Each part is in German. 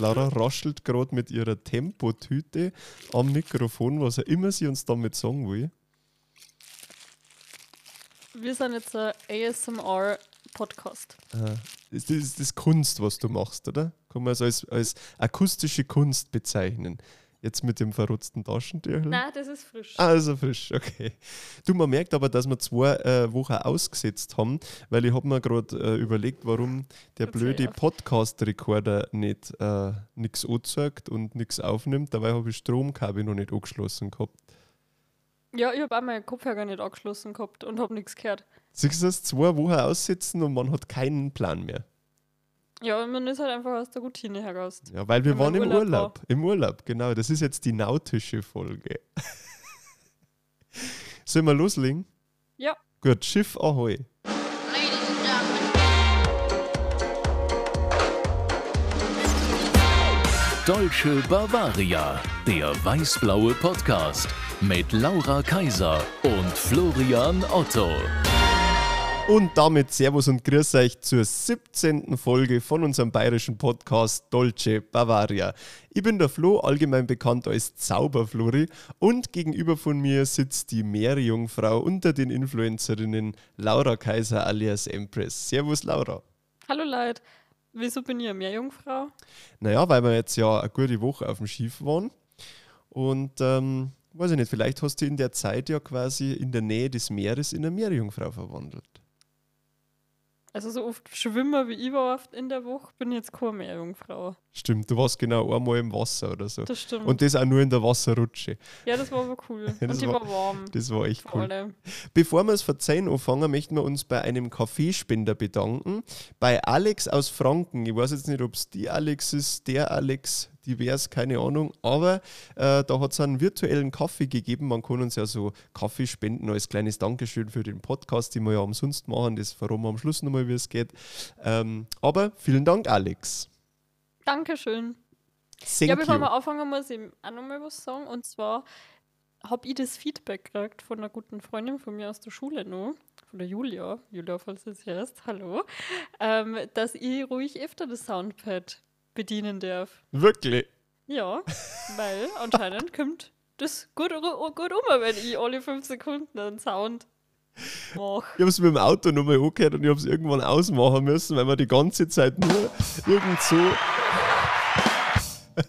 Laura raschelt gerade mit ihrer Tempotüte am Mikrofon, was er immer sie uns damit sagen will. Wir sind jetzt ein ASMR-Podcast. Äh, das ist das Kunst, was du machst, oder? Kann man es als, als akustische Kunst bezeichnen. Jetzt mit dem verrotzten Taschentüchel? Nein, das ist frisch. Also frisch, okay. Du, man merkt aber, dass wir zwei äh, Wochen ausgesetzt haben, weil ich habe mir gerade äh, überlegt, warum der Erzähl blöde. Podcast-Recorder nicht äh, nichts anzeigt und nichts aufnimmt. Dabei habe ich Stromkabel noch nicht angeschlossen gehabt. Ja, ich habe auch meinen Kopfhörer nicht angeschlossen gehabt und habe nichts gehört. Siehst du das? Zwei Wochen aussitzen und man hat keinen Plan mehr. Ja, und man ist halt einfach aus der Routine heraus. Ja, weil wir Wenn waren im Urlaub Urlaub. Im Urlaub, genau. Das ist jetzt die nautische Folge. Sollen wir loslegen? Ja. Gut, Schiff Ahoi. Deutsche Bavaria, der weißblaue Podcast mit Laura Kaiser und Florian Otto. Und damit Servus und Grüß euch zur 17. Folge von unserem bayerischen Podcast Dolce Bavaria. Ich bin der Flo, allgemein bekannt als Zauberflori und gegenüber von mir sitzt die Meerjungfrau unter den Influencerinnen Laura Kaiser alias Empress. Servus Laura. Hallo Leute, wieso bin ich eine Meerjungfrau? Naja, weil wir jetzt ja eine gute Woche auf dem Schiff waren und ähm, weiß ich nicht, vielleicht hast du in der Zeit ja quasi in der Nähe des Meeres in eine Meerjungfrau verwandelt. Also so oft Schwimmer wie ich war oft in der Woche, bin ich jetzt keine Meerjungfrau. Stimmt, du warst genau einmal im Wasser oder so. Das stimmt. Und das auch nur in der Wasserrutsche. ja, das war aber cool. Das und die war- war, warm. Das war echt cool. allem. Bevor wir es verzeihen anfangen, möchten wir uns bei einem Kaffeespender bedanken. Bei Alex aus Franken. Ich weiß jetzt nicht, ob es die Alex ist, der Alex, divers, keine Ahnung. Aber äh, da hat es einen virtuellen Kaffee gegeben. Man kann uns ja so Kaffee spenden als kleines Dankeschön für den Podcast, den wir ja umsonst machen. Das verraten wir am Schluss nochmal, wie es geht. Ähm, aber vielen Dank, Alex. Dankeschön. Thank ja, bevor you. wir anfangen, muss ich auch nochmal was sagen. Und zwar habe ich das Feedback gekriegt von einer guten Freundin von mir aus der Schule noch, von der Julia, Julia, falls du es hörst, hallo, ähm, dass ich ruhig öfter das Soundpad bedienen darf. Wirklich. Ja, weil anscheinend kommt das gut, ru- gut um, wenn ich alle fünf Sekunden einen Sound mache. Ich habe es mit dem Auto nochmal angehört und ich habe es irgendwann ausmachen müssen, weil man die ganze Zeit nur irgend so.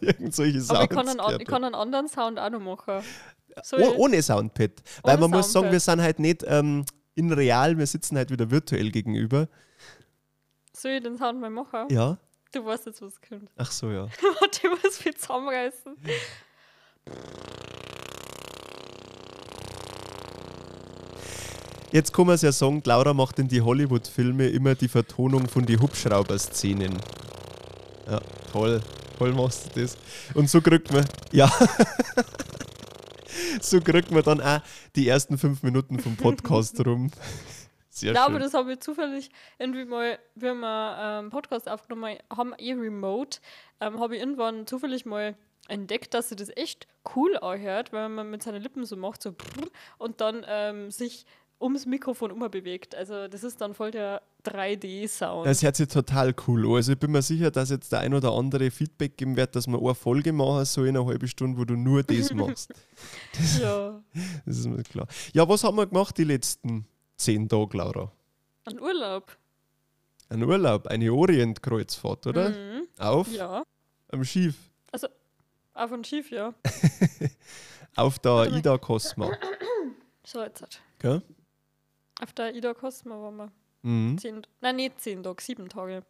irgend solche Sounds Aber ich kann, einen, ich kann einen anderen Sound auch noch machen. So, Oh, ohne Soundpad. Weil Ohne man muss sagen, wir sind halt nicht ähm, in real, wir sitzen halt wieder virtuell gegenüber. soll ich den Sound mal machen? Ja. Du weißt jetzt, was kommt. Ach so, ja. Warte, ich muss viel zusammenreißen. Jetzt kann man es ja sagen, Laura macht in die Hollywood-Filme immer die Vertonung von die Hubschrauber-Szenen. Ja, toll. Toll machst du das. Und so kriegt man, ja. so kriegt man dann auch die ersten fünf Minuten vom Podcast rum. Sehr Ja, schön. aber das habe ich zufällig irgendwie mal, wir ähm, Podcast aufgenommen haben, eh remote, ähm, habe ich irgendwann zufällig mal entdeckt, dass sie das echt cool anhört, weil man mit seinen Lippen so macht, so und dann ähm, sich ums Mikrofon immer bewegt. Also das ist dann voll der 3D-Sound. Das hört sich total cool an. Also ich bin mir sicher, dass jetzt der ein oder andere Feedback geben wird, dass wir eine Folge machen soll in einer halben Stunde, wo du nur das machst. ja. Das ist mir klar. Ja, was haben wir gemacht die letzten zehn Tage, Laura? Ein Urlaub. Ein Urlaub, eine Orientkreuzfahrt, oder? Mhm. Auf Ja. am Schiff, Auf und schief, ja. auf der. Ida Cosma. So, jetzt. halt. Gell? Auf der Ida Cosma waren wir. Mhm. Zehn, nein, nicht zehn Tage, sieben Tage.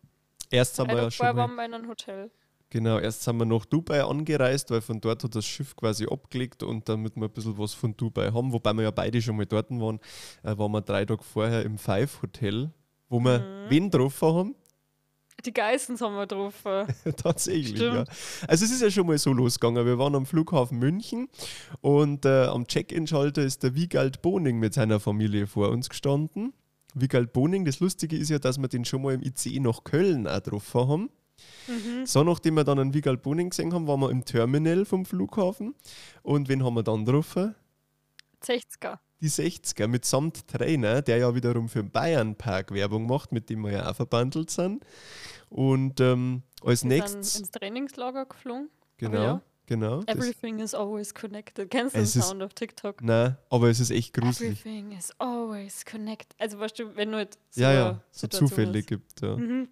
Erst sind wir Ein ja schon vorher waren wir in einem Hotel. Genau, erst sind wir nach Dubai angereist, weil von dort hat das Schiff quasi abgelegt und damit wir ein bisschen was von Dubai haben, wobei wir ja beide schon mal dort waren, äh, waren wir drei Tage vorher im Five Hotel, wo wir Mhm. wen getroffen haben? Die Geissens haben wir getroffen. Tatsächlich, Stimmt. ja. Also es ist ja schon mal so losgegangen. Wir waren am Flughafen München und äh, am Check-in-Schalter ist der Wiegald Boning mit seiner Familie vor uns gestanden. Wiegald Boning, das Lustige ist ja, dass wir den schon mal im ICE nach Köln auch getroffen haben. Mhm. So, nachdem wir dann einen Wiegald Boning gesehen haben, waren wir im Terminal vom Flughafen. Und wen haben wir dann getroffen? 60er. Die 60er mitsamt Trainer, der ja wiederum für den Bayern-Park Werbung macht, mit dem wir ja auch verbandelt sind. Und ähm, als Wir nächstes, ins Trainingslager geflogen. genau, ja. genau. Everything is always connected. Kennst du den ist- Sound auf TikTok? nein, aber es ist echt gruselig. Everything is always connected. Also weißt du, wenn du halt so Ja, ja, so Zufälle hast. gibt. Ja. Mhm.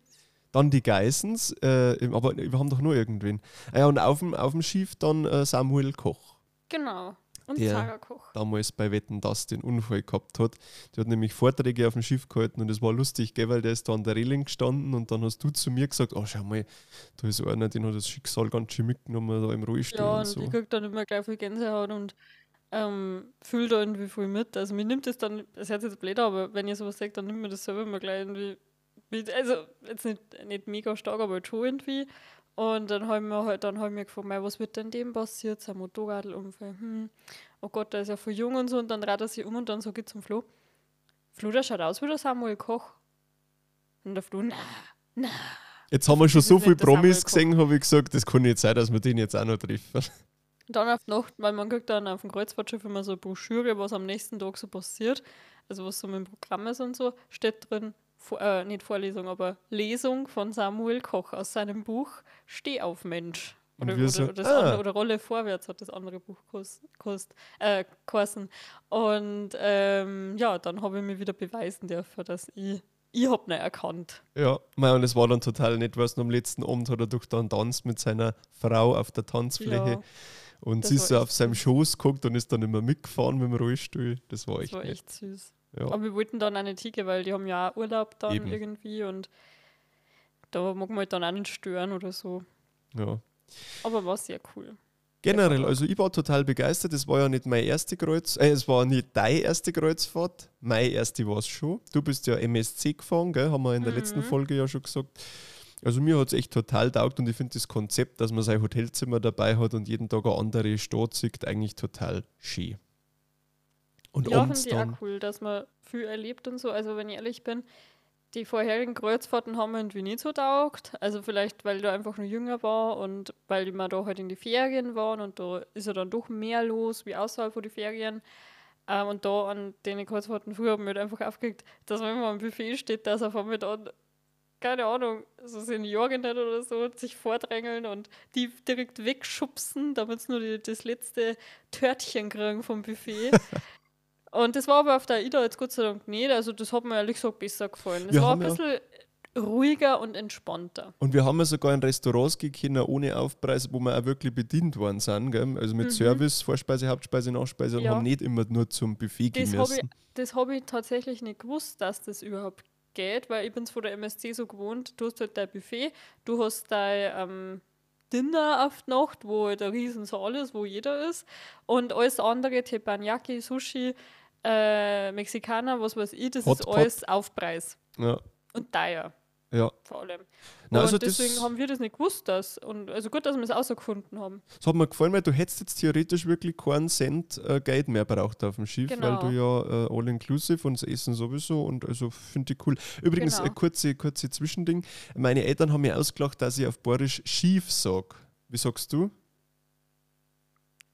Dann die Geissens, äh, aber wir haben doch nur irgendwen. Ah ja, und auf dem, auf dem Schiff dann äh, Samuel Koch. Genau. Und Der- Sarah Koch. damals bei Wetten, das den Unfall gehabt hat. Der hat nämlich Vorträge auf dem Schiff gehalten und es war lustig, gell, weil der ist da an der Reling gestanden und dann hast du zu mir gesagt, oh schau mal, da ist einer, den hat das Schicksal ganz schön mitgenommen, da im Rollstuhl Ja, und und so. ich krieg dann immer gleich viel Gänsehaut und ähm, fühle da irgendwie viel mit. Also mir nimmt das dann, es hört sich jetzt blöd, aber wenn ihr sowas sagt, dann nimmt mir das selber immer gleich irgendwie. Also jetzt nicht, nicht mega stark, aber schon irgendwie. Und dann habe ich mir halt, dann hab ich mir gefragt, was wird denn dem passiert? Sein Motorradunfall. Hm. Oh Gott, der ist ja voll jung und so. Und dann dreht er sich um und dann so geht zum Flo. Flo, der schaut aus wie der Samuel Koch. Und der Flo, na, na. Jetzt haben wir schon so ist viel nicht der Samuel Promis gesehen, habe ich gesagt, das kann nicht sein, dass wir den jetzt auch noch treffen. Und dann auf die Nacht, weil man kriegt dann auf dem Kreuzfahrtschiff immer so eine Broschüre, was am nächsten Tag so passiert, also was so mit dem Programm ist und so, steht drin, äh, nicht Vorlesung, aber Lesung von Samuel Koch aus seinem Buch Steh auf Mensch. Und Oder, oder, so, das ah. andere, oder Rolle vorwärts hat das andere Buch kost, äh. Und ähm, ja, dann habe ich mir wieder beweisen dürfen, dass ich, ich habe ihn erkannt. Ja, mei, und es war dann total nett, weil am letzten Abend hat er doch dann tanzt mit seiner Frau auf der Tanzfläche Ja, und das sie ist war so auf seinem. Schoß geguckt und ist dann immer mitgefahren mit dem Rollstuhl. Das war das echt war nett. echt süß. Ja. Aber wir wollten dann auch nicht hingehen, weil die haben ja auch Urlaub dann Eben. irgendwie und da mag man halt dann auch nicht stören oder so. ja. Aber war sehr cool. Generell, also ich war total begeistert. Es war ja nicht meine erste Kreuz, äh, es war nicht deine erste Kreuzfahrt. Meine erste war es schon. Du bist ja MSC gefahren, gell? haben wir in der letzten Mhm. Folge ja schon gesagt. Also mir hat es echt total taugt und ich finde das Konzept, dass man sein Hotelzimmer dabei hat und jeden Tag eine andere Stadt sieht, eigentlich total schön. Und abends finde ich dann, auch cool, dass man viel erlebt und so. Also wenn ich ehrlich bin, die vorherigen Kreuzfahrten haben mir irgendwie nicht so taugt. Also vielleicht, weil ich da einfach nur jünger war und weil wir da halt in die Ferien waren und da ist ja dann doch mehr los wie außerhalb von den Ferien. Ähm, und da an den Kreuzfahrten früher haben wir halt einfach aufgeregt, dass man immer am Buffet steht, dass auf einmal dann, keine Ahnung, so Senioren oder so, sich vordrängeln und die direkt wegschubsen, damit sie nur die, das letzte Törtchen kriegen vom Buffet. Und das war aber auf der AIDA jetzt Gott sei Dank nicht. Also das hat mir ehrlich gesagt besser gefallen. Es Wir war ein bisschen ruhiger und entspannter. Und wir haben ja sogar in Restaurants gekommen, ohne Aufpreis, wo wir auch wirklich bedient worden sind. Gell? Also mit Service, Vorspeise, Hauptspeise, Nachspeise und Mhm. Ja. haben nicht immer nur zum Buffet gehen Das habe ich, das hab ich tatsächlich nicht gewusst, dass das überhaupt geht, weil ich bin es von der MSC so gewohnt, du hast halt dein Buffet, du hast dein ähm, Dinner auf die Nacht, wo halt ein riesen Saal ist, wo jeder ist. Und alles andere, Teppanyaki, Sushi, äh, Mexikaner, was weiß ich, das ist Hotpot. alles Aufpreis Ja, und teuer ja. vor allem. Na, und also deswegen haben wir das nicht gewusst, dass, und also gut, dass wir es rausgefunden haben. Das hat mir gefallen, weil du hättest jetzt theoretisch wirklich keinen Cent äh, Geld mehr braucht auf dem Schiff, weil Genau. du ja äh, all-inclusive und das Essen sowieso und also finde ich cool. Übrigens, Genau. ein kurze, kurze Zwischending. Meine Eltern haben mir ausgelacht, dass ich auf Borisch schief sag. Wie sagst du?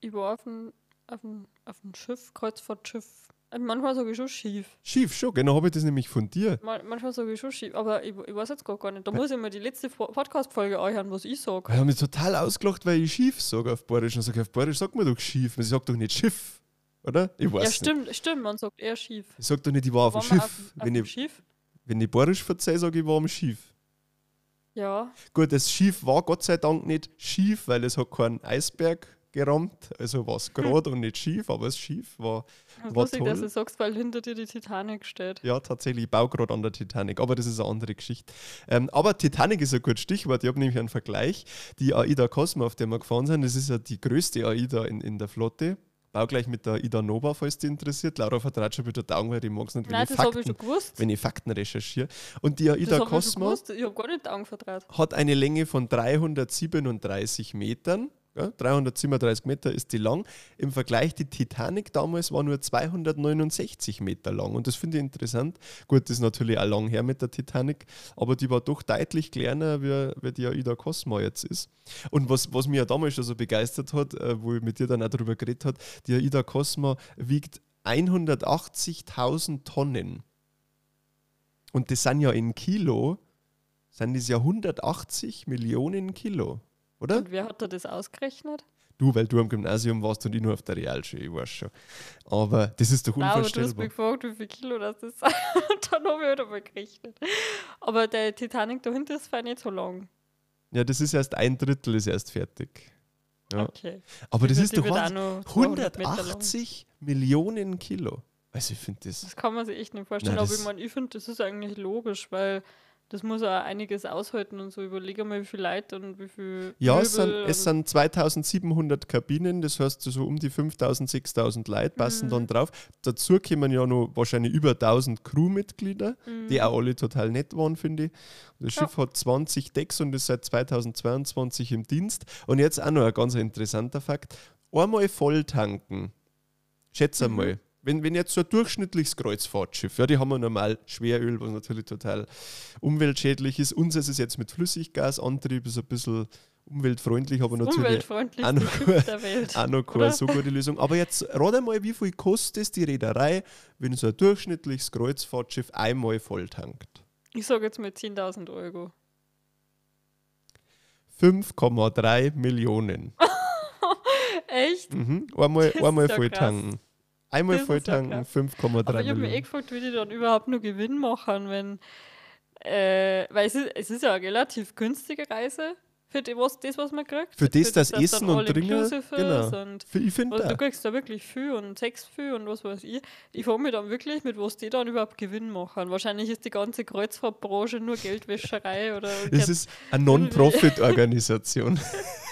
Ich war auf dem, auf dem, auf dem Schiff, Kreuzfahrtschiff. Äh, Manchmal sage ich schon schief. Schief, schon, genau, habe ich das nämlich von dir. Man, manchmal sage ich schon schief, aber ich, ich weiß jetzt gar, gar nicht. Da muss ich mir die letzte Fo- Podcast-Folge anhören, was ich sage. Ich habe mich total ausgelacht, weil ich schief sage auf Borisch. Und sage auf Borisch sagt man doch schief. Man sagt doch nicht Schiff, oder? Ich weiß Ja, nicht. stimmt, stimmt, man sagt eher schief. Ich sage doch nicht, ich war auf dem Schiff. auf, auf wenn, ich, Schiff? wenn ich Borisch verzeihe, sage ich, war am Schiff. Ja, Gut, das Schiff war Gott sei Dank nicht schief, weil es hat keinen Eisberg gerammt. Also war es gerade und nicht schief, aber das Schiff war, das war lustig, dass toll. du sagst, weil hinter dir die Titanic steht. Ja, tatsächlich, ich baue gerade an der Titanic, aber das ist eine andere Geschichte. Ähm, aber Titanic ist ein gutes Stichwort. Ich habe nämlich einen Vergleich. Die AIDA Cosmo, auf der wir gefahren sind, das ist ja die größte AIDA in, in der Flotte. Bau gleich mit der AIDA Nova, falls die interessiert. Laura vertraut schon wieder Daumen, weil ich mag es nicht, wenn, Nein, ich ich Fakten, gewusst. wenn ich Fakten recherchiere. Und die ich. Ich Augen vertraut. hat eine Länge von 337 Metern. Ja, 337 Meter ist die lang. Im Vergleich die Titanic damals war nur 269 Meter lang. Und das finde ich interessant. Gut, das ist natürlich auch lang her mit der Titanic, aber die war doch deutlich kleiner, wie, wie die AIDA Cosmo jetzt ist. Und was, was mich ja damals schon so begeistert hat, äh, wo ich mit dir dann auch darüber geredet habe, die AIDA Cosmo wiegt 180.000 Tonnen. Und das sind ja in Kilo sind das ja 180 Millionen Kilo, oder? Und wer hat da das ausgerechnet? Du, weil du am Gymnasium warst und ich nur auf der Realschule, ich weiß schon. Aber das ist doch Nein, aber du hast mich unvorstellbar. gefragt, wie viel Kilo das ist. Dann habe ich halt einmal gerechnet. Aber der Titanic dahinter ist nicht so lang. Ja, das ist erst ein Drittel, ist erst fertig. Ja. Okay. Aber das Die ist doch auch Wahnsinn. noch 200 Meter lang. 180 Millionen Kilo. Also ich finde das. Das kann man sich echt nicht vorstellen. Nein, aber das- ich meine, ich finde, das ist eigentlich logisch, weil das muss auch einiges aushalten und so. Überlege mal, wie viel Leute und wie viel. Ja, es sind, es und- sind 2700 Kabinen, das heißt so um die 5000, 6000 Leute passen Mhm. dann drauf. Dazu kommen ja noch wahrscheinlich über 1000 Crewmitglieder, die auch alle total nett waren, finde ich. Das Mhm. Ja. Schiff hat 20 Decks und ist seit 2022 im Dienst. Und jetzt auch noch ein ganz interessanter Fakt: einmal voll tanken. Schätz Mhm. einmal. Wenn, wenn jetzt so ein durchschnittliches Kreuzfahrtschiff, ja, die haben ja normal Schweröl, was natürlich total umweltschädlich ist. Unseres ist jetzt mit Flüssiggasantrieb, ist ein bisschen umweltfreundlich, aber natürlich Umweltfreundlichste auch noch- Schiff der Welt. auch noch keine so gute Lösung. Aber jetzt rate mal, wie viel kostet es die Reederei, wenn so ein durchschnittliches Kreuzfahrtschiff einmal voll tankt? Ich sage jetzt mal 10.000 Euro. 5,3 Millionen. Echt? Mhm. Einmal, Das einmal ja voll krass. tanken. Einmal Das voll tanken, krass. 5,3 Aber ich habe mich eh gefragt, wie die dann überhaupt nur Gewinn machen, wenn. Äh, weil es ist, es ist ja eine relativ günstige Reise für die, was, das, was man kriegt. Für das, das dass Essen und Trinken, genau. Und Für- Ich finde du kriegst da wirklich viel und Sex viel und was weiß ich. Ich frage mich dann wirklich, mit was die dann überhaupt Gewinn machen. Wahrscheinlich ist die ganze Kreuzfahrtbranche nur Geldwäscherei oder. Es ist eine Non-Profit-Organisation.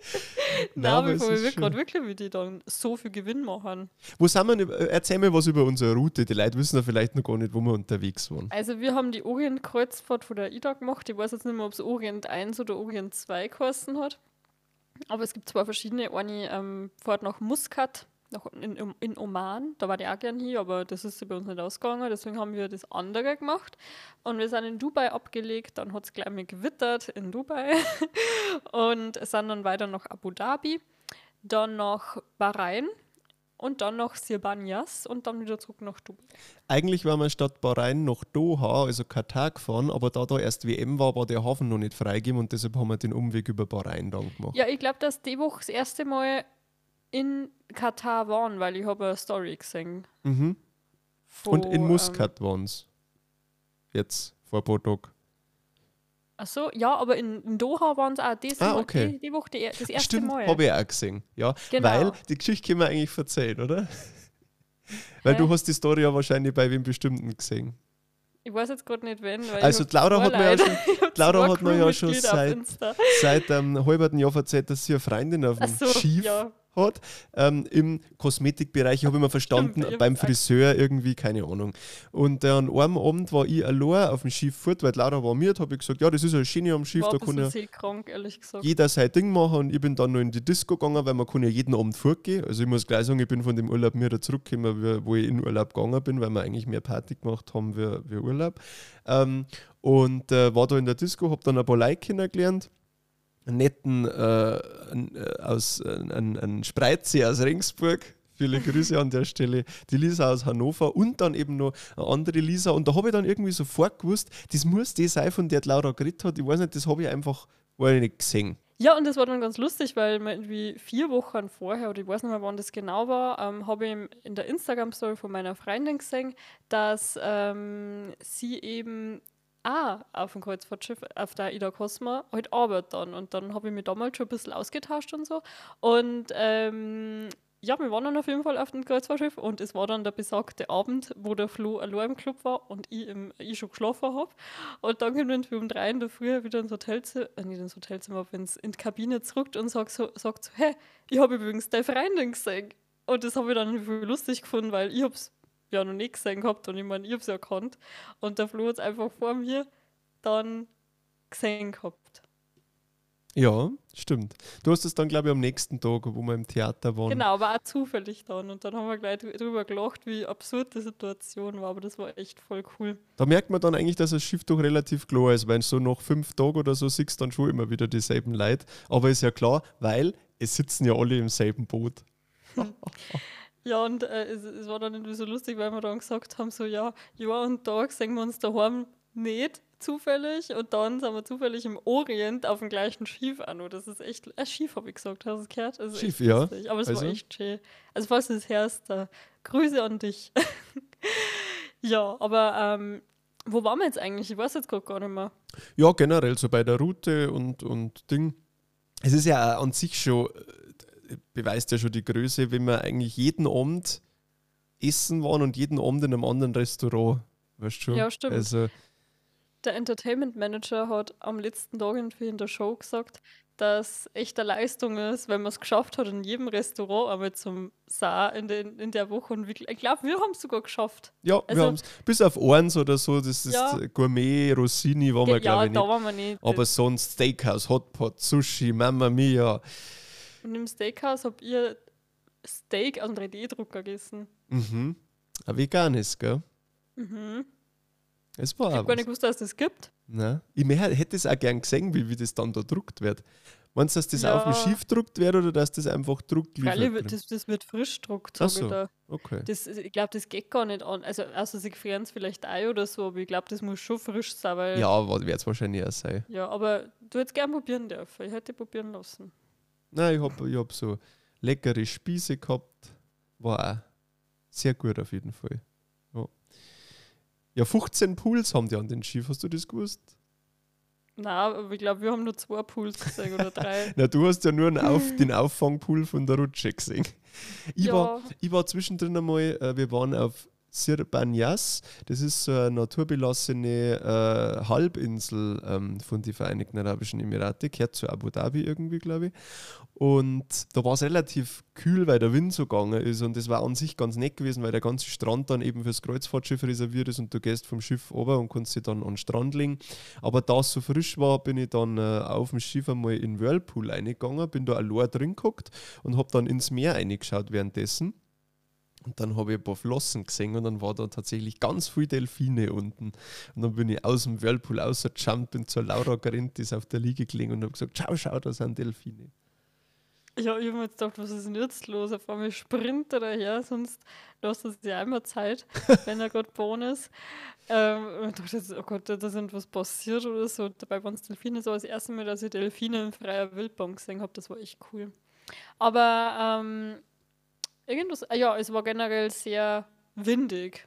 Nein, ist mich schon- gerade wirklich, wie die dann so viel Gewinn machen. Wo sind wir? Erzähl mir was über unsere Route. Die Leute wissen ja vielleicht noch gar nicht, wo wir unterwegs waren. Also, wir haben die Orient-Kreuzfahrt von der IDA gemacht. Ich weiß jetzt nicht mehr, ob es Orient 1 oder Orient 2 geheißen hat. Aber es gibt zwei verschiedene. Eine ähm, fährt nach Muscat, nach, in, in- Oman. Da war ich auch gern hier, aber das ist bei uns nicht ausgegangen. Deswegen haben wir das andere gemacht. Und wir sind in Dubai abgelegt. Dann hat es gleich mal gewittert in Dubai. und sind dann weiter nach Abu Dhabi, dann nach Bahrain und dann nach Sirbanjas und dann wieder zurück nach Dubai. Eigentlich waren wir statt Bahrain nach Doha, also Katar, gefahren, aber da da erst WM war, war der Hafen noch nicht freigegeben und deshalb haben wir den Umweg über Bahrain dann gemacht. Ja, ich glaube, dass die Woche das erste Mal in Katar waren, weil ich habe eine Story gesehen. Mhm. Von, Und in Ähm, Muscat waren es. Jetzt, vor ein paar Tagen. Achso, ja, aber in, in Doha waren es auch das Ah, okay. die, die Woche die, das erste Stimmt, Mal. habe ich auch gesehen. Ja, Genau. weil die Geschichte können wir eigentlich erzählen, oder? weil Hä? du hast die Story ja wahrscheinlich bei wem bestimmten gesehen. Ich weiß jetzt gerade nicht, wen. Weil Also Laura hat mir ja schon, Laura hat mir ja schon seit, seit einem halben Jahr erzählt, dass sie eine Freundin auf dem Ach so, Schiff ja. Hat. Ähm, Im Kosmetikbereich habe ich immer verstanden, beim Friseur irgendwie, keine Ahnung. Und äh, an einem Abend war ich allein auf dem Schiff fort, weil Laura war mit, habe ich gesagt, ja, das ist eine Schiene am Schiff, War da kann ja gesagt. jeder sein Ding machen und ich bin dann noch in die Disco gegangen, weil man kann ja jeden Abend fortgehen. Also ich muss gleich sagen, ich bin von dem Urlaub wieder zurückgekommen, wie- wo ich in Urlaub gegangen bin, weil wir eigentlich mehr Party gemacht haben wie, wie Urlaub. Ähm, und äh, war da in der Disco, habe dann ein paar Leute kennengelernt. Netten äh, äh, aus äh, einen, einen Spreizee aus Regensburg. Viele Grüße an der Stelle. Die Lisa aus Hannover und dann eben noch eine andere Lisa. Und da habe ich dann irgendwie sofort gewusst, das muss die sein, von der Laura geredet hat. Ich weiß nicht, das habe ich einfach war ich nicht gesehen. Ja, und das war dann ganz lustig, weil wir irgendwie vier Wochen vorher, oder ich weiß nicht mehr, wann das genau war, ähm, habe ich in der Instagram-Story von meiner Freundin gesehen, dass ähm, sie eben auch auf dem Kreuzfahrtschiff, auf der Ida Cosma, halt arbeitet dann. Und dann habe ich mich damals schon ein bisschen ausgetauscht und so. Und ähm, ja, wir waren dann auf jeden Fall auf dem Kreuzfahrtschiff und es war dann der besagte Abend, wo der Flo allein im Club war und ich, im, ich schon geschlafen habe. Und dann kommen wir um drei in der Früh wieder ins Hotelzimmer, äh, nicht ins Hotelzimmer, aber ins, in die Kabine zurück und sagt so, sagt so hey, ich habe übrigens deine Freundin gesehen. Und das habe ich dann lustig gefunden, weil ich habe es ja noch nicht gesehen gehabt und ich meine, ich habe es ja erkannt. Und der Flo hat es einfach vor mir dann gesehen gehabt. Ja, stimmt. Du hast es dann, glaube ich, am nächsten Tag, wo wir im Theater waren. Genau, aber auch zufällig dann. Und dann haben wir gleich drü- drüber gelacht, wie absurd die Situation war. Aber das war echt voll cool. Da merkt man dann eigentlich, dass das Schiff doch relativ klar ist, weil so nach fünf Tagen oder so siehst du dann schon immer wieder dieselben Leute. Aber ist ja klar, weil es sitzen ja alle im selben Boot. Ja, und äh, es, es war dann irgendwie so lustig, weil wir dann gesagt haben, so ja, ja und Tag sehen wir uns daheim nicht, zufällig und dann sind wir zufällig im Orient auf dem gleichen Schiff an. Das ist echt, äh, Schiff habe ich gesagt, hast du es gehört? Also Schiff, ja. lustig. Aber es Also? war echt schön. Also falls du das hörst, äh, Grüße an dich. ja, aber ähm, wo waren wir jetzt eigentlich? Ich weiß jetzt gerade gar nicht mehr. Ja, generell so bei der Route und, und Ding. Es ist ja an sich schon, äh, beweist ja schon die Größe, wenn wir eigentlich jeden Abend essen waren und jeden Abend in einem anderen Restaurant. Weißt du? Ja, stimmt. Also, Der Entertainment Manager hat am letzten Tag irgendwie in der Show gesagt, dass echte Leistung ist, wenn man es geschafft hat, in jedem Restaurant einmal zum Saar in, den, in der Woche. Und wirklich- ich glaube, wir haben es sogar geschafft. ja, Also- wir haben es bis auf eins oder so, das ist Ja. Gourmet, Rossini waren wir, glaube ich, da nicht. waren wir nicht. Aber sonst Steakhouse, Hotpot, Sushi, Mamma Mia. Und im Steakhouse habt ihr Steak aus dem 3D-Drucker gegessen. Mhm. Ein veganes, gell? Mhm. Es war Ich habe gar nicht gewusst, dass es das gibt. Nein. Ich hätte es auch gern gesehen, wie, wie das dann da druckt wird. Meinst du, dass das Ja. auf dem Schiff druckt wird oder dass das einfach druckt wird- das, das wird frisch gedruckt, Ach sag ich so. da. Okay. Das, ich glaube, das geht gar nicht an. Also, also sie frieren es vielleicht ein oder so, aber ich glaube, das muss schon frisch sein, weil. Ja, wird es wahrscheinlich auch sein. Ja, aber du hättest gern probieren dürfen. Ich hätte probieren lassen. Nein, ich habe ich hab so leckere Spieße gehabt. War auch sehr gut auf jeden Fall. Ja. ja, 15 Pools haben die an den Schiff. Hast du das gewusst? Nein, aber ich glaube, wir haben nur zwei Pools gesehen oder drei. Na, du hast ja nur Auf, den Auffangpool von der Rutsche gesehen. Ich, Ja. war, ich war zwischendrin einmal, äh, wir waren auf Sirbanyas, das ist so eine naturbelassene äh, Halbinsel ähm, von den Vereinigten Arabischen Emirate, gehört zu Abu Dhabi irgendwie, glaube ich. Und da war es relativ kühl, weil der Wind so gegangen ist und das war an sich ganz nett gewesen, weil der ganze Strand dann eben fürs Kreuzfahrtschiff reserviert ist und du gehst vom Schiff runter und kannst dich dann an den Strand legen. Aber da es so frisch war, bin ich dann äh, auf dem Schiff einmal in Whirlpool reingegangen, bin da allein drin geguckt und habe dann ins Meer reingeschaut währenddessen. Und dann habe ich ein paar Flossen gesehen und dann war da tatsächlich ganz viel Delfine unten. Und dann bin ich aus dem Whirlpool rausgejumpt, bin zur Laura gerannt, die ist auf der Liege gelegen und habe gesagt, schau, schau, da sind Delfine. Ja, ich habe mir jetzt gedacht, was ist denn jetzt los? Auf einmal sprintet er her, sonst lässt er sich ja immer Zeit, wenn er gerade born ist. Ähm, und ich dachte, jetzt, oh Gott, da ist irgendwas passiert oder so. Dabei waren es Delfine so das erste Mal, dass ich Delfine in freier Wildbahn gesehen habe. Das war echt cool. Aber ähm, irgendwas, ah ja, es war generell sehr windig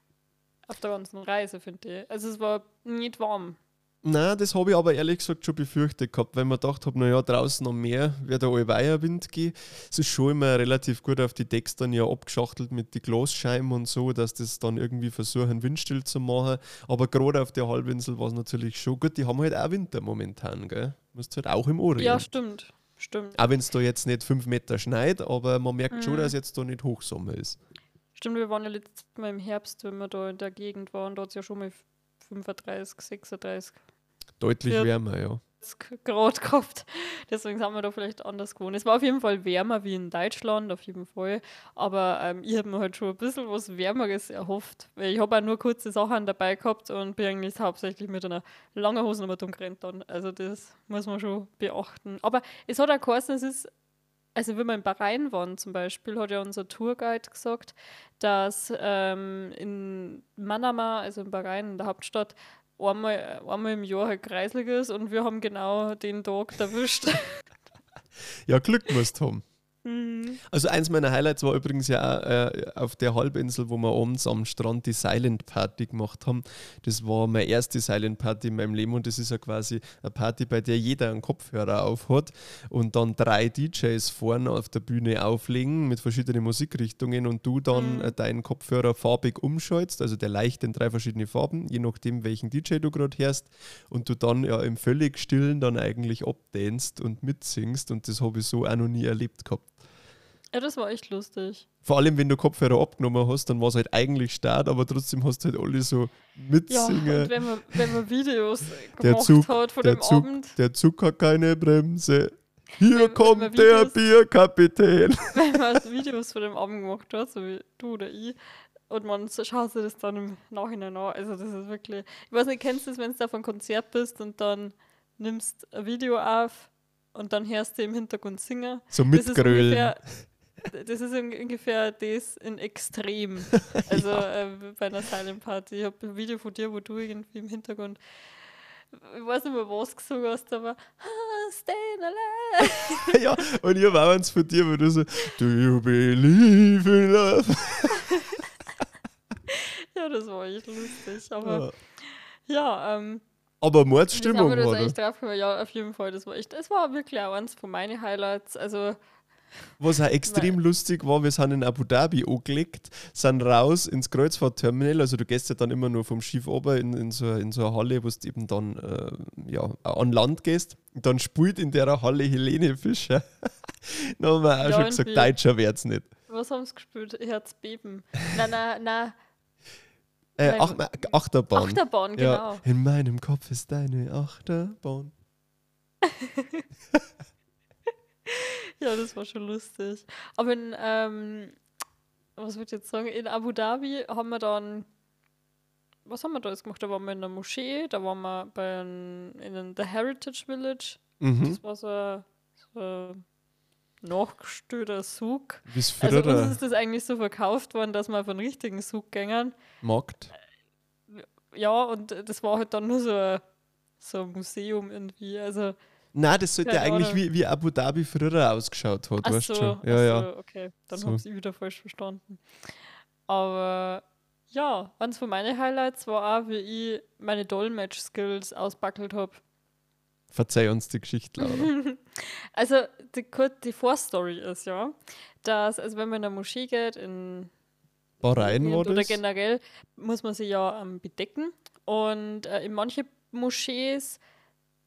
auf der ganzen Reise, finde ich. Also es war nicht warm. Nein, das habe ich aber ehrlich gesagt schon befürchtet gehabt, weil man gedacht habe, naja, draußen am Meer wird der Allweierwind gehen. Es ist schon immer relativ gut auf die Decks dann ja abgeschachtelt mit den Glasscheiben und so, dass das dann irgendwie versuchen, windstill zu machen. Aber gerade auf der Halbinsel war es natürlich schon gut. Die haben halt auch Winter momentan, gell? Musst halt auch im Orient. Ja, stimmt. Stimmt. auch wenn es da jetzt nicht fünf Meter schneit, aber man merkt schon, Mhm. dass jetzt da nicht Hochsommer ist. Stimmt, wir waren ja letztes Mal im Herbst, wenn wir da in der Gegend waren, da hat es ja schon mal 35, 36 Deutlich Ja. wärmer, ja. Grad gehabt. Deswegen sind wir da vielleicht anders gewohnt. Es war auf jeden Fall wärmer wie in Deutschland, auf jeden Fall. Aber ähm, ich habe mir halt schon ein bisschen was Wärmeres erhofft. Ich habe auch nur kurze Sachen dabei gehabt und bin eigentlich hauptsächlich mit einer langen Hose nochmal gerannt dann. Also das muss man schon beachten. Aber es hat auch geheißen, es ist also wenn wir in Bahrain waren zum Beispiel, hat ja unser Tourguide gesagt, dass ähm, in Manama, also in Bahrain, in der Hauptstadt, einmal, einmal im Jahr halt kreislig ist und wir haben genau den Tag erwischt. Ja, Glück musst haben. Mhm. Also eins meiner Highlights war übrigens ja auch äh, auf der Halbinsel, wo wir abends am Strand die Silent Party gemacht haben. Das war meine erste Silent Party in meinem Leben und das ist ja quasi eine Party, bei der jeder einen Kopfhörer aufhat und dann drei DJs vorne auf der Bühne auflegen mit verschiedenen Musikrichtungen und du dann Mhm. äh, deinen Kopfhörer farbig umschaltest, also der leicht in drei verschiedene Farben, je nachdem welchen DJ du gerade hörst und du dann ja im völlig stillen dann eigentlich abdanst und mitsingst und das habe ich so auch noch nie erlebt gehabt. Ja, das war echt lustig. Vor allem, wenn du Kopfhörer abgenommen hast, dann war es halt eigentlich Start, aber trotzdem hast du halt alle so Ja, mitsingen. und wenn man, wenn man Videos Der gemacht Zug- hat von der dem Zug- Abend, der Zug hat keine Bremse. Hier Wenn- wenn kommt der Videos- Bierkapitän. wenn man Videos von dem Abend gemacht hat, so wie du oder ich, und man schaut sich das dann im Nachhinein an. Also das ist wirklich, ich weiß nicht, kennst du das, wenn du auf einem Konzert bist und dann nimmst ein Video auf und dann hörst du im Hintergrund singen. So mitgrölen. Das ist un- ungefähr das in Extrem. Also äh, bei einer Silent Party. Ich habe ein Video von dir, wo du irgendwie im Hintergrund ich weiß nicht mehr, was du gesungen hast, aber ah, Staying Alive. ja, und ich habe auch eins von dir, wo du so, Do you believe in love? ja, das war echt lustig. Aber ja, ähm, Aber Mordstimmung gekommen? Ja, auf jeden Fall, das war echt, das war wirklich auch eins von meinen Highlights. Also, Was auch extrem lustig war, wir sind in Abu Dhabi angelegt, sind raus ins Kreuzfahrtterminal. Also, du gehst ja dann immer nur vom Schiff runter in, in, so, in so eine Halle, wo du eben dann äh, ja, an Land gehst. Und dann spielt in der Halle Helene Fischer. dann haben wir auch Ja, schon gesagt, irgendwie. Deutscher wird's nicht. was haben sie gespielt? Herzbeben. Nein, nein, nein. Äh, Nein, Ach, Achterbahn. Achterbahn, Ja, genau. in meinem Kopf ist deine Achterbahn. Ja, das war schon lustig. Aber in, ähm, was würde ich jetzt sagen, in Abu Dhabi haben wir dann, was haben wir da jetzt gemacht? Da waren wir in der Moschee, da waren wir bei in einem, The Heritage Village. Mhm. Das war so ein, so nachgestörter Sug. Wie es Also früher uns ist das eigentlich so verkauft worden, dass auf einen richtigen Sug gängen. Markt. Ja, und das war halt dann nur so ein, so ein Museum irgendwie. Also, Nein, das sollte Keine eigentlich wie, wie Abu Dhabi früher ausgeschaut hat, ach weißt so, du schon. Ja, ja. so, okay. Dann So. habe ich wieder falsch verstanden. Aber ja, eins von meinen Highlights war auch, wie ich meine Dolmetsch-Skills ausbackelt habe. Verzeih uns die Geschichte, Laura. Also die, die Vorstory ist ja, dass, also wenn man in eine Moschee geht, in Bahrain oder das? generell muss man sich ja ähm, bedecken. Und äh, in manche Moschees,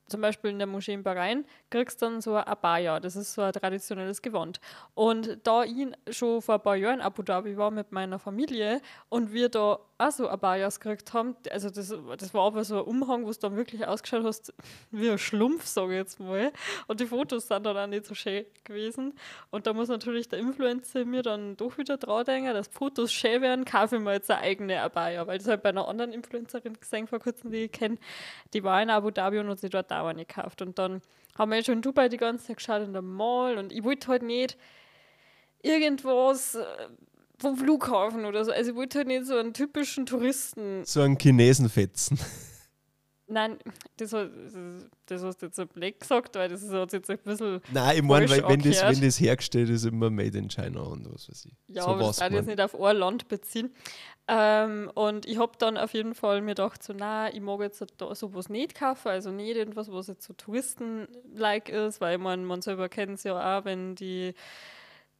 zum Beispiel in der Moschee in Bahrain, kriegst dann so ein Abaya. Das ist so ein traditionelles Gewand. Und da ich schon vor ein paar Jahren in Abu Dhabi war mit meiner Familie und wir da auch so Abayas gekriegt haben, also das, das war aber so ein Umhang, wo du dann wirklich ausgeschaut hast wie ein Schlumpf, sage ich jetzt mal. Und die Fotos sind dann auch nicht so schön gewesen. Und da muss natürlich der Influencer mir dann doch wieder dran denken, dass Fotos schön werden, kaufe ich mir jetzt eine eigene Abaya. Weil das habe ich bei einer anderen Influencerin gesehen vor kurzem, die ich kenne. Die war in Abu Dhabi und hat sich dort auch eine gekauft. Und dann haben wir schon in Dubai die ganze Zeit geschaut in der Mall und ich wollte halt nicht irgendwas äh, vom Flughafen oder so. Also ich wollte halt nicht so einen typischen Touristen. So ein Chinesenfetzen. Nein, das, das hast du jetzt so blöd gesagt, weil das ist hat jetzt ein bisschen. Nein, ich meine, wenn, das, wenn das hergestellt ist, immer made in China und was weiß ich. Ja, so aber das darf ich jetzt nicht auf ein Land beziehen. Ähm, und ich habe dann auf jeden Fall mir gedacht, so, na, ich mag jetzt da sowas nicht kaufen, also nicht irgendwas, was jetzt so Touristen-like ist, weil man, man selber kennt es ja auch, wenn die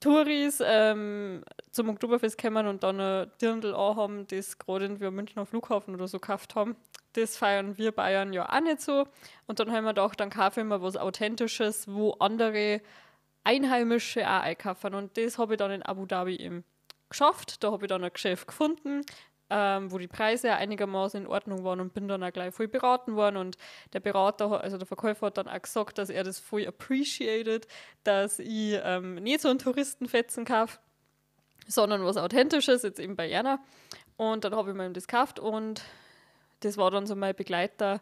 Touris ähm, zum Oktoberfest kommen und dann ein Dirndl haben, das gerade irgendwie Münchner Flughafen oder so gekauft haben. Das feiern wir Bayern ja auch nicht so. Und dann haben wir gedacht, dann kaufe ich mir was Authentisches, wo andere Einheimische auch einkaufen. Und das habe ich dann in Abu Dhabi eben geschafft. Da habe ich dann ein Geschäft gefunden, ähm, wo die Preise ja einigermaßen in Ordnung waren und bin dann auch gleich voll beraten worden. Und der Berater, also der Verkäufer hat dann auch gesagt, dass er das voll appreciated, dass ich ähm, nicht so einen Touristenfetzen kaufe, sondern was Authentisches, jetzt eben bei Jana. Und dann habe ich mir das gekauft und das war dann so mein Begleiter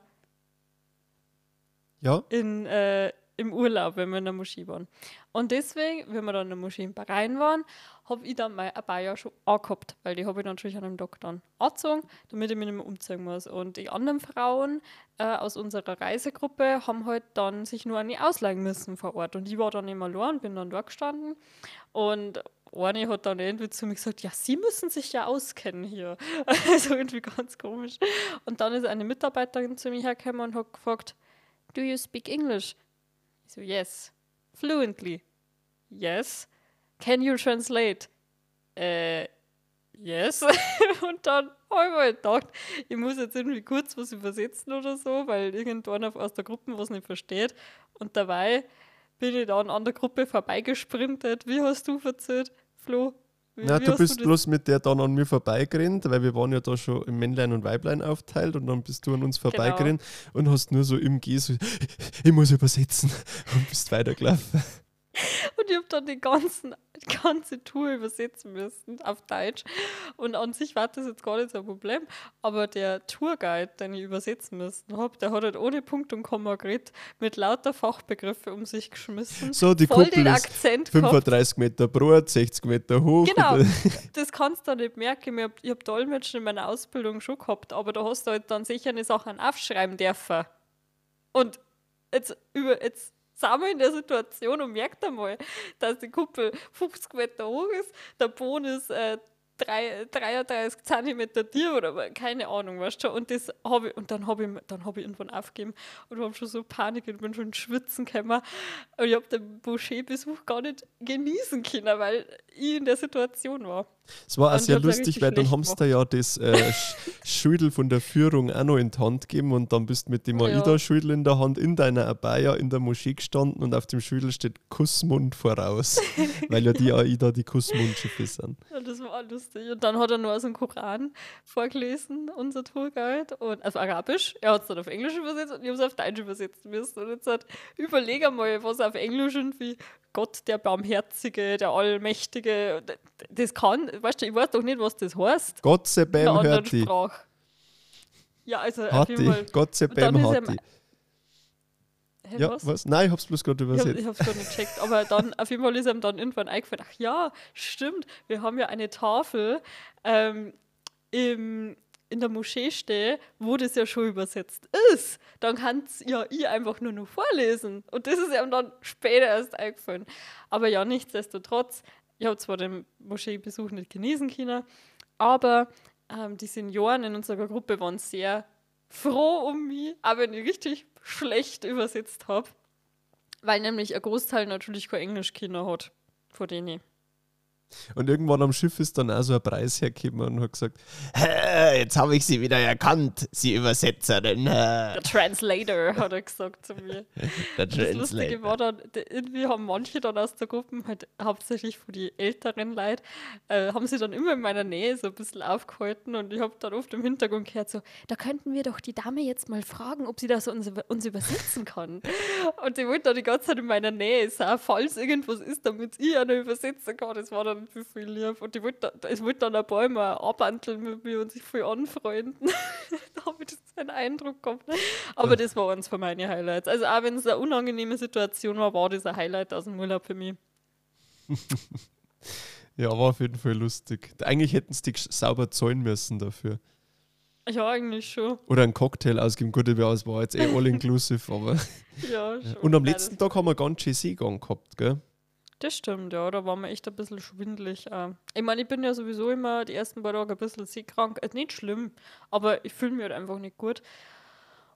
Ja, in, äh, im Urlaub, wenn wir in der Moschee waren. Und deswegen, wenn wir dann in der Moschee in Bahrain waren, habe ich dann mein Abaya schon angehabt, weil die habe ich natürlich an einem dann angezogen, damit ich mich nicht mehr umziehen muss. Und die anderen Frauen äh, aus unserer Reisegruppe haben halt dann sich nur eine ausleihen müssen vor Ort. Und ich war dann immer allein, bin dann dort gestanden und eine hat dann irgendwie zu mir gesagt, ja, Sie müssen sich ja auskennen hier. Also irgendwie ganz komisch. Und dann ist eine Mitarbeiterin zu mir hergekommen und hat gefragt, Do you speak English? Ich so, yes. Fluently. Yes. Can you translate? Äh, yes. und dann habe ich mir halt gedacht, ich muss jetzt irgendwie kurz was übersetzen oder so, weil irgendwann auf- aus der Gruppe was nicht versteht. Und dabei bin ich dann an der Gruppe vorbeigesprintet. Wie hast du verzählt, Flo? Wie, Na, wie du bist das- bloß mit der dann an mir vorbeigerannt, weil wir waren ja da schon im Männlein und Weiblein aufteilt und dann bist du an uns Genau. vorbeigerannt und hast nur so im Geh so, ich muss übersetzen und bist weitergelaufen. Und ich habe dann die, ganzen, ganze Tour übersetzen müssen auf Deutsch. Und an sich war das jetzt gar nicht so ein Problem. Aber der Tourguide, den ich übersetzen müssen habe, der hat halt ohne Punkt und Komma geredet, mit lauter Fachbegriffe um sich geschmissen. So, die voll Kuppel den Akzent gehabt. 35 Meter breit, 60 Meter hoch. Genau, das kannst du nicht merken. Ich habe hab Dolmetschen in meiner Ausbildung schon gehabt, aber da hast du halt dann sicher eine Sachen aufschreiben dürfen. Und jetzt, über, jetzt wir in der Situation und merkt einmal, dass die Kuppel 50 Meter hoch ist, der Boden ist äh, drei- 33 Zentimeter tief oder keine Ahnung, weißt du. Und, das hab ich, und dann habe ich, hab ich irgendwann aufgegeben und habe schon so Panik und bin schon Schwitzen gekommen. Und ich habe den Boucher-Besuch gar nicht genießen können, weil ich in der Situation war. Es war auch sehr lustig, weil dann haben sie da ja das äh, Sch- Schüdel von der Führung auch noch in die Hand gegeben und dann bist du mit dem. AIDA-Schüdel in der Hand in deiner Abaya in der Moschee gestanden und auf dem Schüdel steht Kussmund voraus, weil ja die AIDA die Kussmundschiffe sind. Ja, das war lustig. Und dann hat er nur aus dem Koran vorgelesen, unser Tourguide, und, also Arabisch. Er hat es dann auf Englisch übersetzt und ich habe es auf Deutsch übersetzen müssen. Und jetzt hat, überleg einmal, was auf Englisch irgendwie Gott, der Barmherzige, der Allmächtige, und das kann, weißt du, ich weiß doch nicht, was das heißt. Gott sei anderen hört die. Sprache. Ja, also. Hati. Gott sei Und dann beim ist hat er- die. Hä, Ja, was? was? Nein, ich hab's bloß gerade Ich, hab, übersetzt. ich hab's gar nicht gecheckt. Aber dann, auf jeden Fall ist ihm dann irgendwann eingefallen, ach ja, stimmt, wir haben ja eine Tafel ähm, im, in der Moschee stehen, wo das ja schon übersetzt ist. Dann kann es ja ich einfach nur noch vorlesen. Und das ist ihm dann später erst eingefallen. Aber ja, nichtsdestotrotz, ich habe zwar den Moscheebesuch nicht genießen können, aber ähm, die Senioren in unserer Gruppe waren sehr froh um mich, auch wenn ich richtig schlecht übersetzt habe. Weil nämlich ein Großteil natürlich kein Englisch-Kinder hat. Von denen. Und irgendwann am Schiff ist dann auch so ein Preis hergekommen und hat gesagt, "Hä, jetzt habe ich sie wieder erkannt, sie Übersetzerin. hä." Der Translator, hat er gesagt zu mir. Der Das Lustige Translator. war dann, irgendwie haben manche dann aus der Gruppe, halt hauptsächlich von die älteren Leute, äh, haben sie dann immer in meiner Nähe so ein bisschen aufgehalten und ich habe dann oft im Hintergrund gehört so, da könnten wir doch die Dame jetzt mal fragen, ob sie das uns, uns übersetzen kann. Und die wollte dann die ganze Zeit in meiner Nähe sein, falls irgendwas ist, damit ich eine übersetzen kann. Das war dann viel, viel lieb. Und die wollte, wollte dann ein paar Mal abhandeln mit mir und sich viel anfreunden. da habe ich das einen Eindruck gehabt. Aber das war eins von meinen Highlights. Also auch wenn es eine unangenehme Situation war, war das ein Highlight aus dem Urlaub für mich. Ja, war auf jeden Fall lustig. Eigentlich hätten sie dich sauber zahlen müssen dafür. Ja, eigentlich schon. Oder einen Cocktail ausgeben. Gut, es war jetzt eh all-inclusive, aber. Ja, schon. Und am letzten Tag haben wir ganz schön Seegang gehabt, gell? Das stimmt, ja. Da war mir echt ein bisschen schwindelig. äh. Ich meine, ich bin ja sowieso immer die ersten paar Tage ein bisschen seekrank. Ist nicht schlimm, aber ich fühle mich halt einfach nicht gut.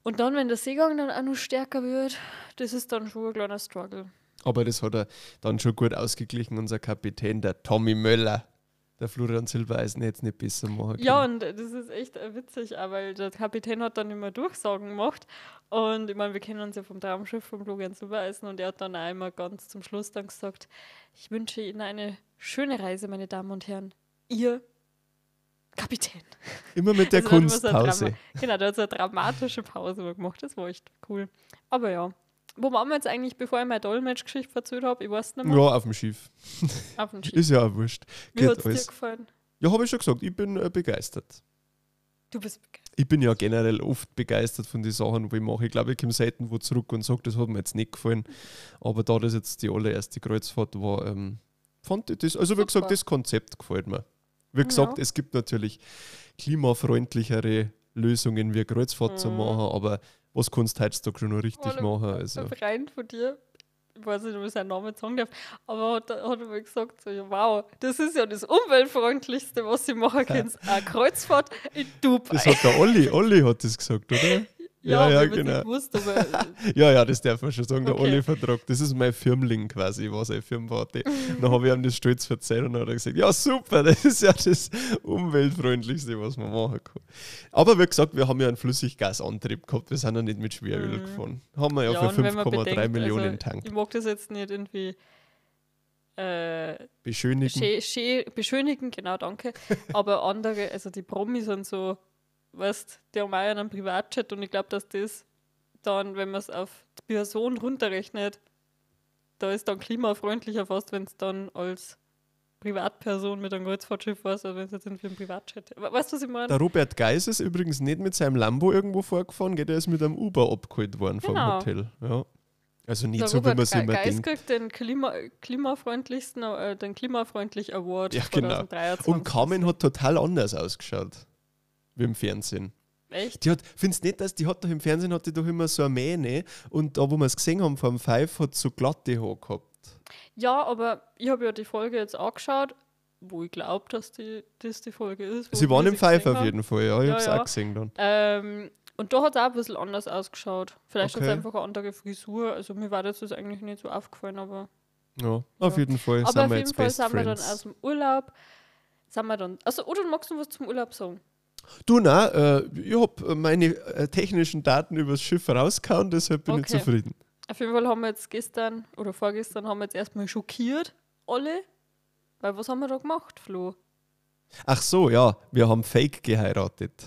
Und dann, wenn der Seegang dann auch noch stärker wird, das ist dann schon ein kleiner Struggle. Aber das hat er dann schon gut ausgeglichen, unser Kapitän, der Tommy Möller. Der Florian Silbereisen es nicht besser machen können. Ja, und das ist echt äh, witzig, weil der Kapitän hat dann immer Durchsagen gemacht. Und ich meine, wir kennen uns ja vom Traumschiff von Florian Silbereisen und er hat dann auch immer ganz zum Schluss dann gesagt, ich wünsche Ihnen eine schöne Reise, meine Damen und Herren. Ihr Kapitän. Immer mit der Also da so Kunstpause. Genau, der hat so eine dramatische Pause gemacht. Das war echt cool. Aber ja. Wo waren wir jetzt eigentlich, bevor ich meine Dolmetsch-Geschichte erzählt habe? Ich weiß nicht mehr. Ja, auf dem Schiff. Auf dem Schiff. Ist ja auch wurscht. Wie hat es dir gefallen? Ja, habe ich schon gesagt, ich bin äh, begeistert. Du bist begeistert. Ich bin ja generell oft begeistert von den Sachen, die ich mache. Ich glaube, ich komme selten wo zurück und sage, das hat mir jetzt nicht gefallen. Aber da das jetzt die allererste Kreuzfahrt war, ähm, fand ich das, also wie gesagt, Super. das Konzept gefällt mir. Wie gesagt, Ja. es gibt natürlich klimafreundlichere Lösungen wie Kreuzfahrt zu Mhm. machen, aber was kannst du heutzutage schon noch richtig Warte, machen? Also. Ein Freund von dir, ich weiß nicht, ob ich seinen Namen sagen darf, aber hat, hat er mir gesagt, so, ja, wow, das ist ja das umweltfreundlichste, was sie machen können. Eine Kreuzfahrt in Dubai. Das hat der Olli, Olli hat das gesagt, oder? ja, ja, ich hab's genau. Gewusst, Ja, ja, das darf man schon sagen, der Okay. Olli-Vertrag. Das ist mein Firmling quasi, was eine Firmenwarte. Dann habe ich ihm das stolz erzählt und dann hat er gesagt, ja super, das ist ja das umweltfreundlichste, was man machen kann. Aber wie gesagt, wir haben ja einen Flüssiggasantrieb gehabt, wir sind ja nicht mit Schweröl Mhm. gefahren. Haben wir ja, ja, für und wenn man 5,3 bedenkt, Millionen also, Tank. Ich mag das jetzt nicht irgendwie äh, Beschönigen. schä, schä, beschönigen, genau, danke. Aber andere, also die Promis sind so, weißt die haben auch einen Privatjet und ich glaube, dass das dann, wenn man es auf die Person runterrechnet, da ist dann klimafreundlicher fast, wenn es dann als Privatperson mit einem Kreuzfahrtschiff war, als wenn es jetzt irgendwie ein Privatjet We- Weißt du, was ich meine? Der Robert Geis ist übrigens nicht mit seinem Lambo irgendwo vorgefahren, geht er ist mit einem Uber abgeholt worden vom Genau. Hotel. Ja. Also nicht Der so, wie man Ge immer Geis denkt. kriegt den Klima klimafreundlichsten, äh, den klimafreundlich Award Ja, genau. 2023. Und Carmen hat total anders ausgeschaut. Wie im Fernsehen. Echt? Die hat, findest du nicht, dass die hat doch im Fernsehen hat die doch immer so eine Mähne und da, wo wir es gesehen haben vom Five, hat so glatte Haare gehabt. Ja, aber ich habe ja die Folge jetzt angeschaut, wo ich glaube, dass die, das die Folge ist. Sie waren im Five auf jeden Fall, ja. Ich Ja, hab's ja. auch gesehen dann. Ähm, und da hat es auch ein bisschen anders ausgeschaut. Vielleicht Okay. hat es einfach eine andere Frisur. Also mir war das jetzt eigentlich nicht so aufgefallen, aber. Ja, auf Ja. jeden Fall aber auf wir jeden Fall sind wir dann aus dem Urlaub. Sind wir dann. Also, oder magst du was zum Urlaub sagen? Du, na, äh, ich habe meine äh, technischen Daten übers Schiff rausgehauen, deshalb bin ich Okay. zufrieden. Auf jeden Fall haben wir jetzt gestern oder vorgestern haben wir jetzt erstmal schockiert, alle. Weil was haben wir da gemacht, Flo? Ach so, ja, wir haben Fake geheiratet.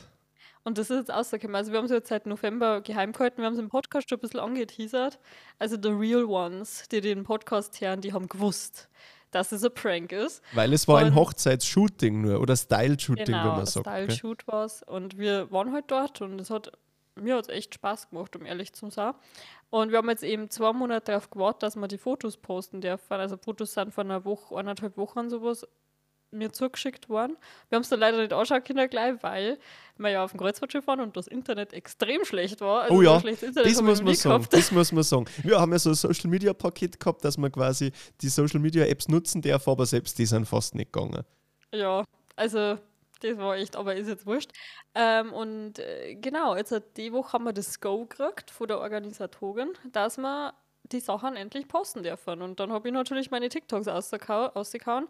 Und das ist jetzt rausgekommen. Also, wir haben es jetzt seit November geheim gehalten. Wir haben es im Podcast schon ein bisschen angeteasert. Also, the real ones, die den Podcast hören, die haben gewusst, dass es ein Prank ist. Weil es war ein Und- Hochzeitsshooting nur oder Style-Shooting, wenn Genau, man sagt. Style-Shoot war es. Und wir waren halt dort und es hat mir hat echt Spaß gemacht, um ehrlich zu sein. Und wir haben jetzt eben zwei Monate darauf gewartet, dass wir die Fotos posten dürfen. Also Fotos sind von einer Woche, eineinhalb Wochen sowas mir zugeschickt worden. Wir haben es dann leider nicht anschauen können gleich, weil wir ja auf dem Kreuzfahrtschiff waren und das Internet extrem schlecht war. Also Oh ja, das muss man sagen. gehabt. Das muss man sagen. Wir haben ja so ein Social Media Paket gehabt, dass man quasi die Social Media Apps nutzen darf, aber selbst die sind fast nicht gegangen. Ja, also das war echt, aber ist jetzt wurscht. Ähm, und äh, genau, jetzt hat die Woche haben wir das Go gekriegt von der Organisatorin, dass wir die Sachen endlich posten dürfen. Und dann habe ich natürlich meine TikToks ausgehauen.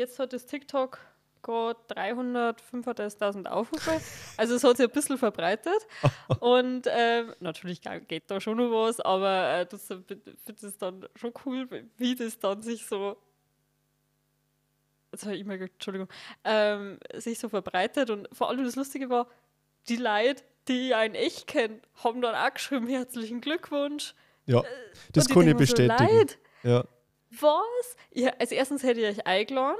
Jetzt hat das TikTok gerade 335.000 Aufrufe. Also es hat sich ein bisschen verbreitet. Und ähm, natürlich geht da schon noch was, aber äh, das finde ich dann schon cool, wie das dann sich so jetzt habe ich E-Mail, gekriegt, Entschuldigung, ähm, sich so verbreitet und vor allem das Lustige war, die Leute, die einen echt kennen, haben dann auch geschrieben, herzlichen Glückwunsch. Ja, das Und kann ich so, bestätigen. Leute, Ja. Was? Ja, also erstens hätte ich euch eingeladen.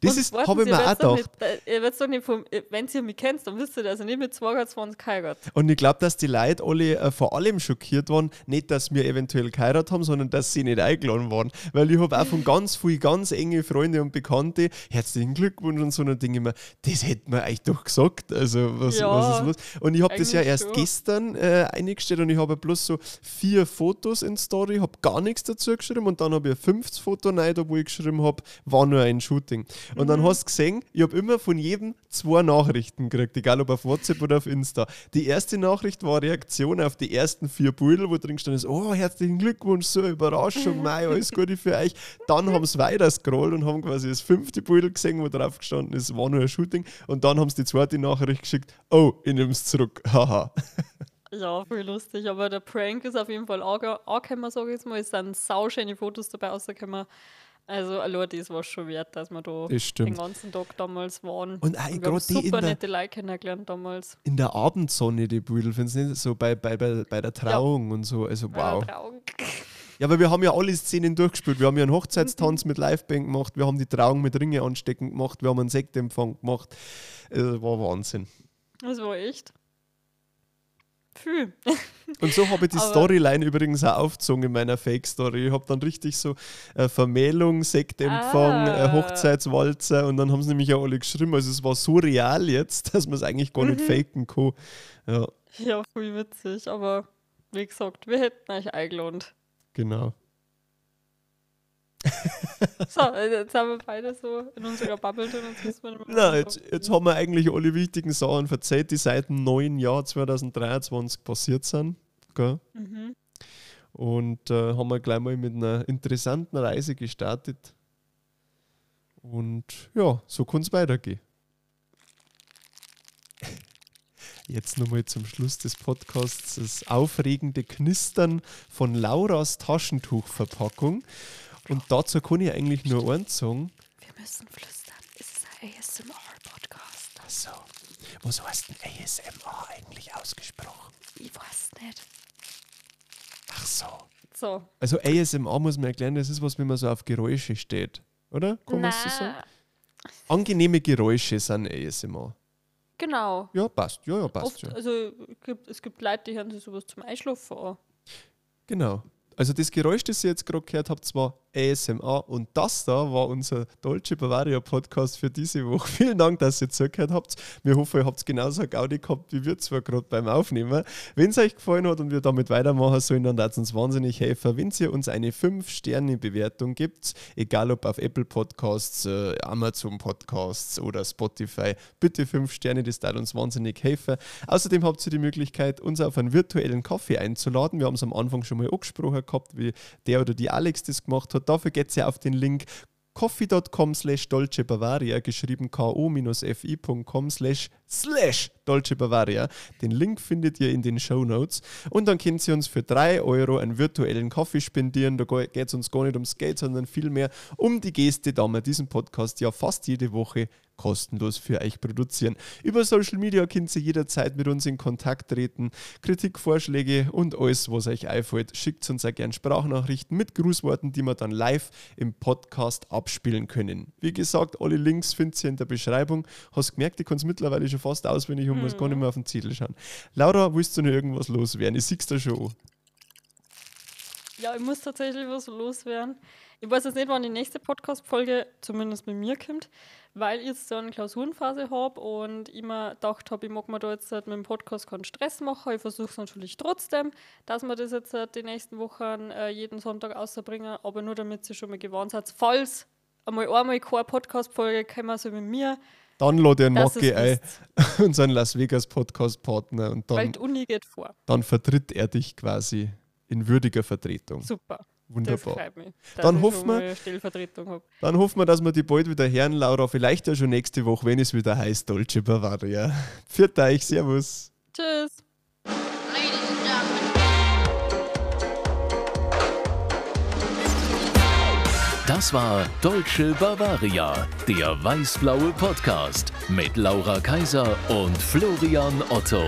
Das Und ist, habe ich mir auch gedacht. Nicht, äh, ihr doch nicht vom, äh, wenn ihr mich kennt, dann wisst ihr, dass ich nicht mit 22 geheiratet Und ich glaube, dass die Leute alle äh, vor allem schockiert waren, nicht, dass wir eventuell geheiratet haben, sondern dass sie nicht eingeladen waren. Weil ich habe auch von ganz vielen ganz enge Freunde und Bekannte herzlichen Glückwunsch und so, und denke ich mir, das hätten wir euch doch gesagt. Also, was, Ja, was ist los? Und ich habe das ja erst schon. gestern äh, eingestellt und ich habe bloß so vier Fotos in Story, habe gar nichts dazu geschrieben und dann habe ich ein fünftes Foto rein, da wo ich geschrieben habe, war nur ein Shooting. Und dann hast du gesehen, ich habe immer von jedem zwei Nachrichten gekriegt, egal ob auf WhatsApp oder auf Insta. Die erste Nachricht war Reaktion auf die ersten vier Bilder, wo drin stand ist, oh, herzlichen Glückwunsch, so eine Überraschung, mei, alles Gute für euch. Dann haben sie weiter scrollt und haben quasi das fünfte Bild gesehen, wo drauf gestanden ist, war nur ein Shooting. Und dann haben sie die zweite Nachricht geschickt, oh, ich nehme es zurück, haha. Ja, voll lustig. Aber der Prank ist auf jeden Fall ange- angekommen, sage ich jetzt mal. Es sind sauschöne Fotos dabei rausgekommen. Also, allein das war schon wert, dass wir da den ganzen Tag damals waren. Und auch wir haben super der- nette Leute kennengelernt damals. In der Abendsonne, die Bilder, findest du nicht? So bei, bei, bei, bei der Trauung und so, also wow. Ja, aber wir haben ja alle Szenen durchgespielt. Wir haben ja einen. Hochzeitstanz mit Liveband gemacht, wir haben die Trauung mit Ringe anstecken gemacht, wir haben einen Sektempfang gemacht. Äh, war Wahnsinn. Das war echt viel. Und so habe ich die Aber- Storyline übrigens auch aufgezogen in meiner Fake-Story. Ich habe dann richtig so äh, Vermählung, Sektempfang, Ah. äh, Hochzeitswalzer und dann haben sie nämlich auch alle geschrieben. Also es war so real jetzt, dass man es eigentlich gar Mhm. nicht faken kann. Ja, Ja, voll witzig. Aber wie gesagt, wir hätten euch eingeladen. genau. So, also jetzt haben wir beide so in unserer Bubble drin. Jetzt Na, jetzt, jetzt haben wir eigentlich alle wichtigen Sachen verzählt, die seit dem neuen Jahr 2023 passiert sind. Gell? Mhm. Und äh, haben wir gleich mal mit einer interessanten Reise gestartet. Und ja, so kann es weitergehen. Jetzt nochmal zum Schluss des Podcasts das aufregende Knistern von Lauras Taschentuchverpackung. Und dazu kann ich eigentlich nur eins sagen. Wir müssen flüstern. Es ist ein ASMR-Podcast. Achso, was heißt denn ASMR eigentlich ausgesprochen? Ich weiß nicht. Ach so. So. Also ASMR muss man erklären, das ist was, wenn man so auf Geräusche steht. Oder? Kann man so sagen? Angenehme Geräusche sind ASMR. Genau. Ja, passt. Ja, ja, passt. Oft, Ja. also es gibt, es gibt Leute, die hören sich sowas zum Einschlafen an. Genau. Also das Geräusch, das ihr jetzt gerade gehört habt, war ASMR. Und das da war unser Dolce Bavaria Podcast für diese Woche. Vielen Dank, dass ihr zugehört habt. Wir hoffen, ihr habt genauso Gaudi gehabt wie wir zwar gerade beim Aufnehmen. Wenn es euch gefallen hat und wir damit weitermachen sollen, dann darf es uns wahnsinnig helfen, wenn ihr uns eine 5-Sterne-Bewertung gibt, egal ob auf Apple Podcasts, äh, Amazon Podcasts oder Spotify. Bitte 5 Sterne, das darf uns wahnsinnig helfen. Außerdem habt ihr die Möglichkeit, uns auf einen virtuellen Kaffee einzuladen. Wir haben es am Anfang schon mal angesprochen gehabt, wie der oder die Alex das gemacht hat. Dafür geht ihr auf den Link coffee.com slash Dolce Bavaria, geschrieben ko-fi.com slash slash Dolce Bavaria. Den Link findet ihr in den Show Notes. Und dann könnt ihr uns für 3 Euro einen virtuellen Kaffee spendieren. Da geht es uns gar nicht ums Geld, sondern vielmehr um die Geste, da wir diesen Podcast ja fast jede Woche kostenlos für euch produzieren. Über Social Media könnt ihr jederzeit mit uns in Kontakt treten. Kritik, Vorschläge und alles, was euch einfällt, schickt uns auch gerne Sprachnachrichten mit Grußworten, die wir dann live im Podcast abspielen können. Wie gesagt, alle Links findet ihr in der Beschreibung. Hast gemerkt, ich kann es mittlerweile schon fast auswendig und muss gar nicht mehr auf den Zettel schauen. Laura, willst du noch irgendwas loswerden? Ich sieh's da schon. Ja, ich muss tatsächlich was loswerden. Ich weiß jetzt nicht, wann die nächste Podcast-Folge zumindest mit mir kommt, weil ich jetzt so eine Klausurenphase habe und ich mir gedacht habe, ich mag mir da jetzt halt mit dem Podcast keinen Stress machen. Ich versuche es natürlich trotzdem, dass wir das jetzt halt die nächsten Wochen äh, jeden Sonntag ausbringen, aber nur damit ihr schon mal gewarnt seid, falls einmal einmal keine Podcast-Folge kommen soll mit mir, Dann lade ich einen dass Macke ein, unseren Las Vegas Podcast-Partner, und weil dann, die Uni geht vor. dann vertritt er dich quasi in würdiger Vertretung. Super. Das Wunderbar. freut mich. Dann ich hoffen wir-. Dann hoffen wir, dass wir die bald wieder hören, Laura. Vielleicht ja schon nächste Woche, wenn es wieder heißt Dolce Bavaria. Für euch, Servus. Tschüss. Das war Deutsche Bavaria, der weiß-blaue Podcast mit Laura Kaiser und Florian Otto.